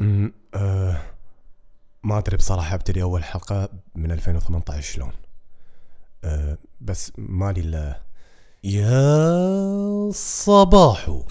آه ما أدري بصراحة أبتدي أول حلقة من 2018 شلون. آه بس مالي إلا يا صباحو.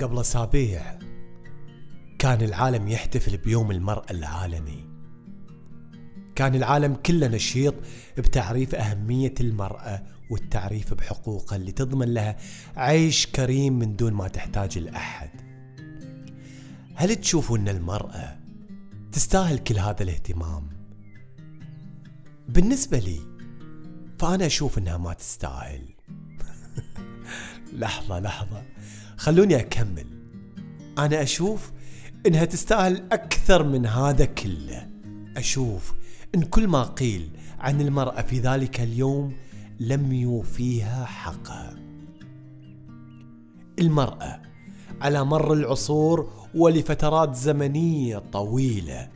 قبل اسابيع كان العالم يحتفل بيوم المرأة العالمي. كان العالم كله نشيط بتعريف أهمية المرأة والتعريف بحقوقها اللي تضمن لها عيش كريم من دون ما تحتاج لأحد. هل تشوفوا أن المرأة تستاهل كل هذا الاهتمام؟ بالنسبة لي فأنا أشوف أنها ما تستاهل. لحظة لحظة. خلوني أكمل. أنا أشوف إنها تستاهل أكثر من هذا كله. أشوف إن كل ما قيل عن المرأة في ذلك اليوم لم يوفيها حقها. المرأة على مر العصور ولفترات زمنية طويلة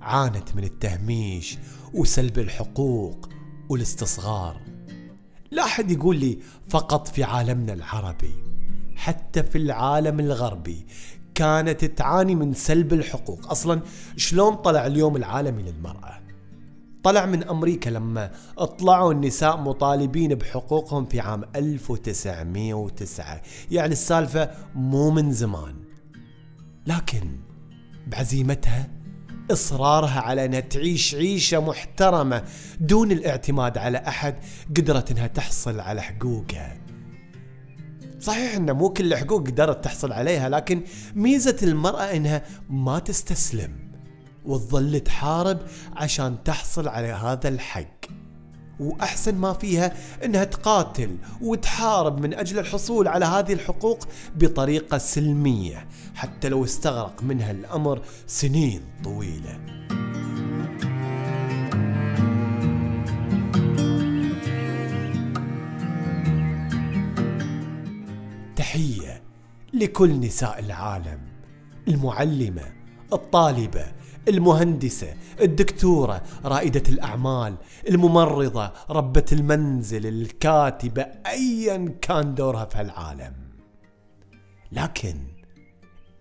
عانت من التهميش وسلب الحقوق والاستصغار. لا أحد يقول لي فقط في عالمنا العربي حتى في العالم الغربي كانت تعاني من سلب الحقوق. أصلا شلون طلع اليوم العالمي للمرأة؟ طلع من أمريكا لما طلعوا النساء مطالبين بحقوقهم في عام 1909 يعني السالفة مو من زمان. لكن بعزيمتها إصرارها على أنها تعيش عيشة محترمة دون الاعتماد على أحد قدرت إنها تحصل على حقوقها. صحيح ان مو كل الحقوق قدرت تحصل عليها لكن ميزة المرأة إنها ما تستسلم وتظل تحارب عشان تحصل على هذا الحق. وأحسن ما فيها إنها تقاتل وتحارب من أجل الحصول على هذه الحقوق بطريقة سلمية حتى لو استغرق منها الأمر سنين طويلة. لكل نساء العالم المعلمة الطالبة المهندسة الدكتورة رائدة الأعمال الممرضة ربة المنزل الكاتبة أيا كان دورها في العالم لكن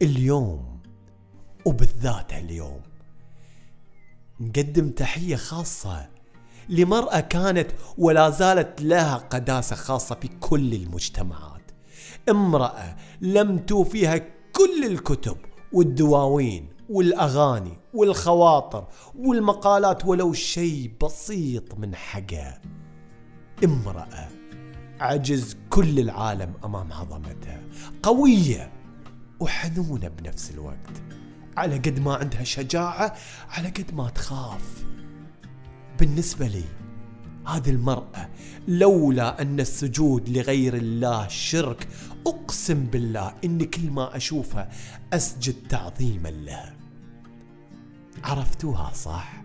اليوم وبالذات اليوم نقدم تحية خاصة لمرأة كانت ولا زالت لها قداسة خاصة في كل المجتمعات. امرأة لم توفيها كل الكتب والدواوين والأغاني والخواطر والمقالات ولو شيء بسيط من حقها. امرأة عجز كل العالم أمام عظمتها. قوية وحنونة بنفس الوقت. على قد ما عندها شجاعة على قد ما تخاف. بالنسبة لي هذه المرأة لولا أن السجود لغير الله شرك أقسم بالله إن كل ما أشوفها أسجد تعظيما لها. عرفتوها صح؟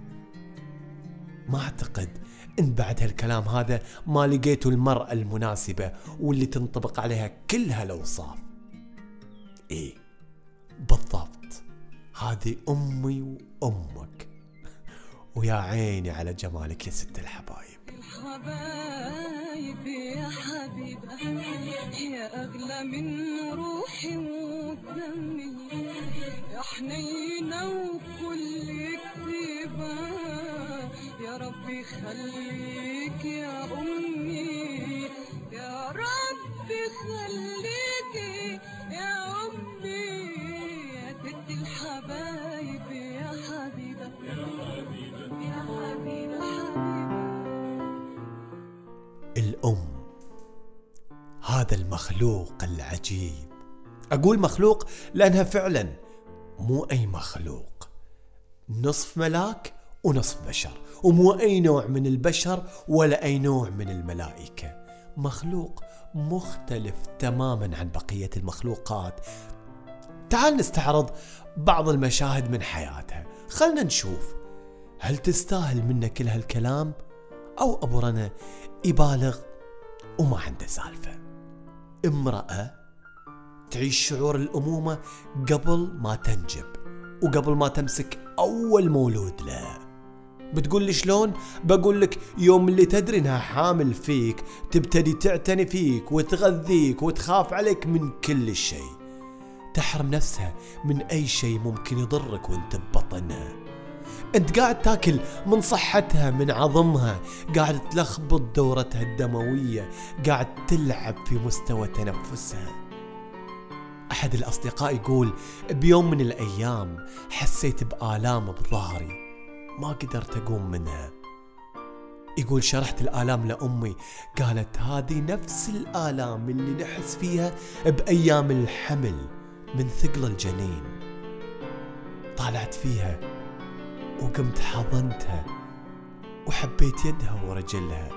ما أعتقد إن بعد هالكلام هذا ما لقيتوا المرأة المناسبة واللي تنطبق عليها كل هالأوصاف. إيه بالضبط. هذه أمي وأمك. ويا عيني على جمالك يا ست الحبايب. حبايب يا حبيبة يا أغلى من روحي ودمي يا حنينة وكل كتيبة يا ربي خليك يا أمي. يا ربي خليكي هذا المخلوق العجيب. أقول مخلوق لأنها فعلا مو أي مخلوق. نصف ملاك ونصف بشر ومو أي نوع من البشر ولا أي نوع من الملائكة. مخلوق مختلف تماما عن بقية المخلوقات. تعال نستعرض بعض المشاهد من حياتها. خلنا نشوف. هل تستاهل منا كل هالكلام؟ أو أبو رنا يبالغ وما عنده سالفة. امرأة تعيش شعور الأمومة قبل ما تنجب وقبل ما تمسك أول مولود له. بتقول لي شلون؟ بقول لك يوم اللي تدري إنها حامل فيك تبتدي تعتني فيك وتغذيك وتخاف عليك من كل شيء. تحرم نفسها من أي شيء ممكن يضرك وأنت ببطنها. انت قاعد تاكل من صحتها من عظمها. قاعد تلخبط دورتها الدموية. قاعد تلعب في مستوى تنفسها. أحد الأصدقاء يقول بيوم من الأيام حسيت بآلام بظهري. ما قدرت أقوم منها. يقول شرحت الآلام لأمي. قالت هذه نفس الآلام اللي نحس فيها بأيام الحمل من ثقل الجنين. طالعت فيها وقمت حضنتها وحبيت يدها ورجلها.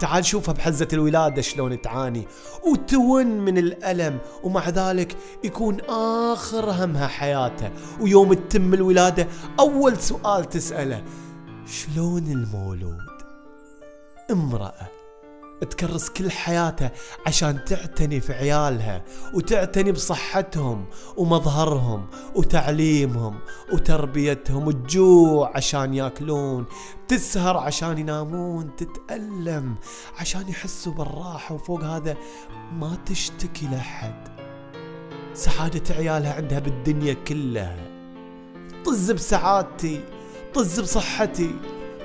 تعال شوفها بحزة الولادة شلون تعاني وتون من الألم ومع ذلك يكون آخر همها حياتها. ويوم تتم الولادة أول سؤال تسأله شلون المولود؟ امرأة. تكرس كل حياتها عشان تعتني في عيالها وتعتني بصحتهم ومظهرهم وتعليمهم وتربيتهم وتجوع عشان ياكلون تسهر عشان ينامون تتألم عشان يحسوا بالراحة وفوق هذا ما تشتكي لحد سعادة عيالها عندها بالدنيا كلها. طز بسعادتي طز بصحتي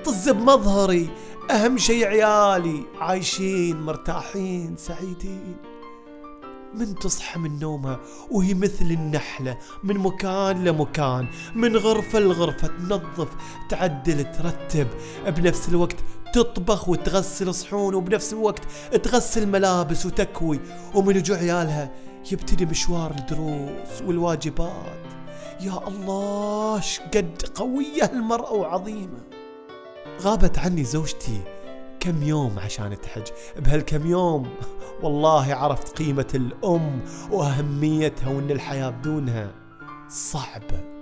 طز بمظهري أهم شي عيالي عايشين مرتاحين سعيدين. من تصحى من نومها وهي مثل النحلة من مكان لمكان من غرفة لغرفة تنظف تعدل ترتب. بنفس الوقت تطبخ وتغسل صحون وبنفس الوقت تغسل ملابس وتكوي. ومن رجوع عيالها يبتدي مشوار الدروس والواجبات. يا الله شقد قوية المرأة وعظيمة. غابت عني زوجتي كم يوم عشان تحج. بهالكم يوم والله عرفت قيمة الأم وأهميتها وأن الحياة بدونها صعبة.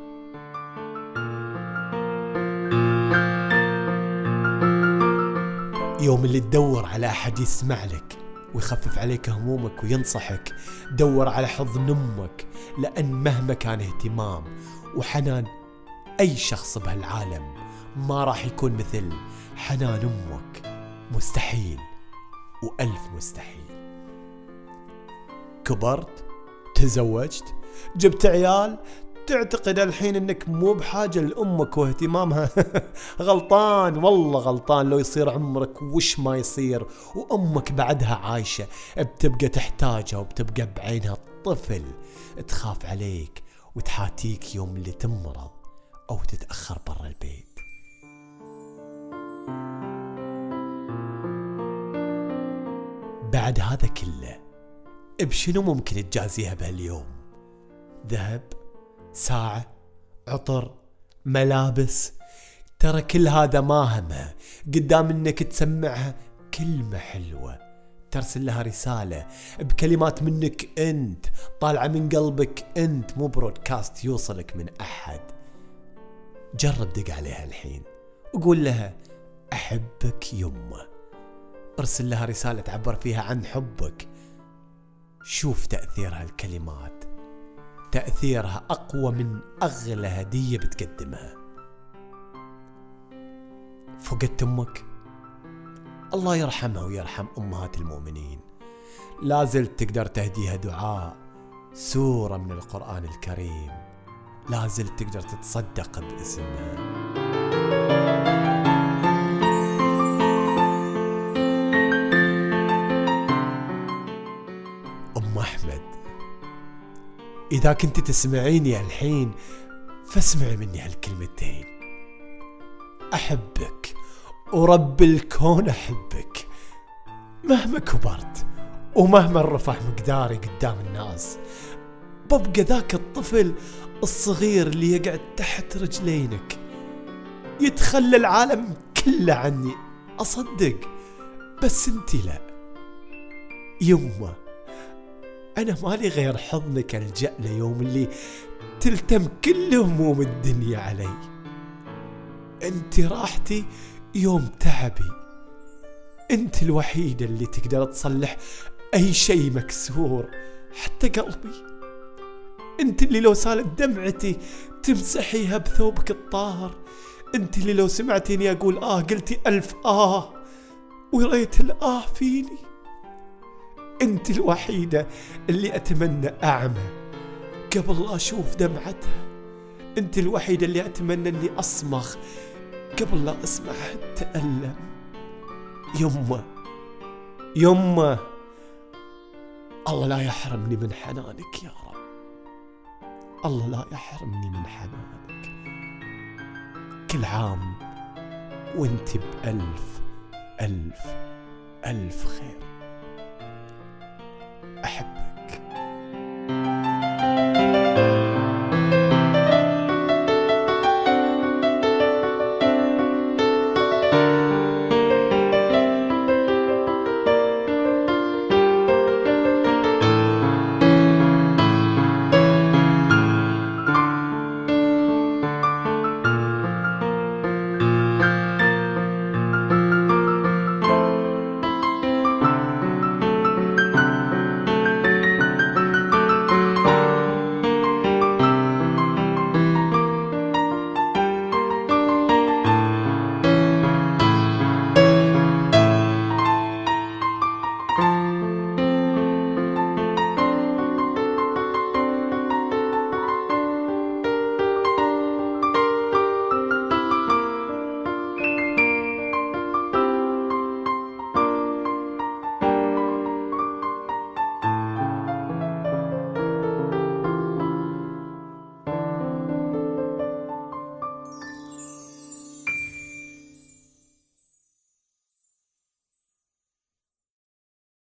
يوم اللي تدور على أحد يسمع لك ويخفف عليك همومك وينصحك دور على حضن أمك لأن مهما كان اهتمام وحنان أي شخص بهالعالم ما راح يكون مثل حنان أمك. مستحيل. وألف مستحيل. كبرت تزوجت جبت عيال تعتقد الحين إنك مو بحاجة لأمك واهتمامها. غلطان والله غلطان. لو يصير عمرك وش ما يصير؟ وأمك بعدها عايشة. بتبقى تحتاجها وبتبقى بعينها. طفل تخاف عليك وتحاتيك يوم اللي تمرض أو تتأخر برا البيت. بعد هذا كله بشنو ممكن تجازيها بهاليوم؟ ذهب ساعة عطر ملابس. ترى كل هذا ما همها قدام إنك تسمعها كلمة حلوة. ترسل لها رسالة بكلمات منك أنت طالعة من قلبك أنت. مو برودكاست يوصلك من أحد. جرب دق عليها الحين. وقول لها أحبك يمه أرسل لها رسالة تعبر فيها عن حبك. شوف تأثير هالكلمات تأثيرها أقوى من أغلى هدية بتقدمها. فقدت أمك؟ الله يرحمها ويرحم أمهات المؤمنين. لازلت تقدر تهديها دعاء سورة من القرآن الكريم. لازلت تقدر تتصدق باسمها. إذا كنت تسمعيني الحين فاسمعي مني هالكلمتين. أحبك ورب الكون أحبك. مهما كبرت ومهما رفع مقداري قدام الناس ببقى ذاك الطفل الصغير اللي يقعد تحت رجلينك. يتخلى العالم كله عني أصدق. بس انتي لا. يمه أنا مالي غير حضنك ألجأ له يوم اللي تلتم كل هموم الدنيا علي. أنت راحتي يوم تعبي. أنت الوحيدة اللي تقدر تصلح أي شيء مكسور حتى قلبي. أنت اللي لو سالت دمعتي تمسحيها بثوبك الطاهر. أنت اللي لو سمعتيني أقول آه قلتي ألف آه وريت الآه فيني. أنت الوحيدة اللي أتمنى أعمى. قبل لا أشوف دمعتها أنت الوحيدة اللي أتمنى أني اصمخ قبل لا اسمعها تألم. يمه يمه الله لا يحرمني من حنانك يا رب. الله لا يحرمني من حنانك. كل عام وأنت بألف ألف ألف خير. أحبك.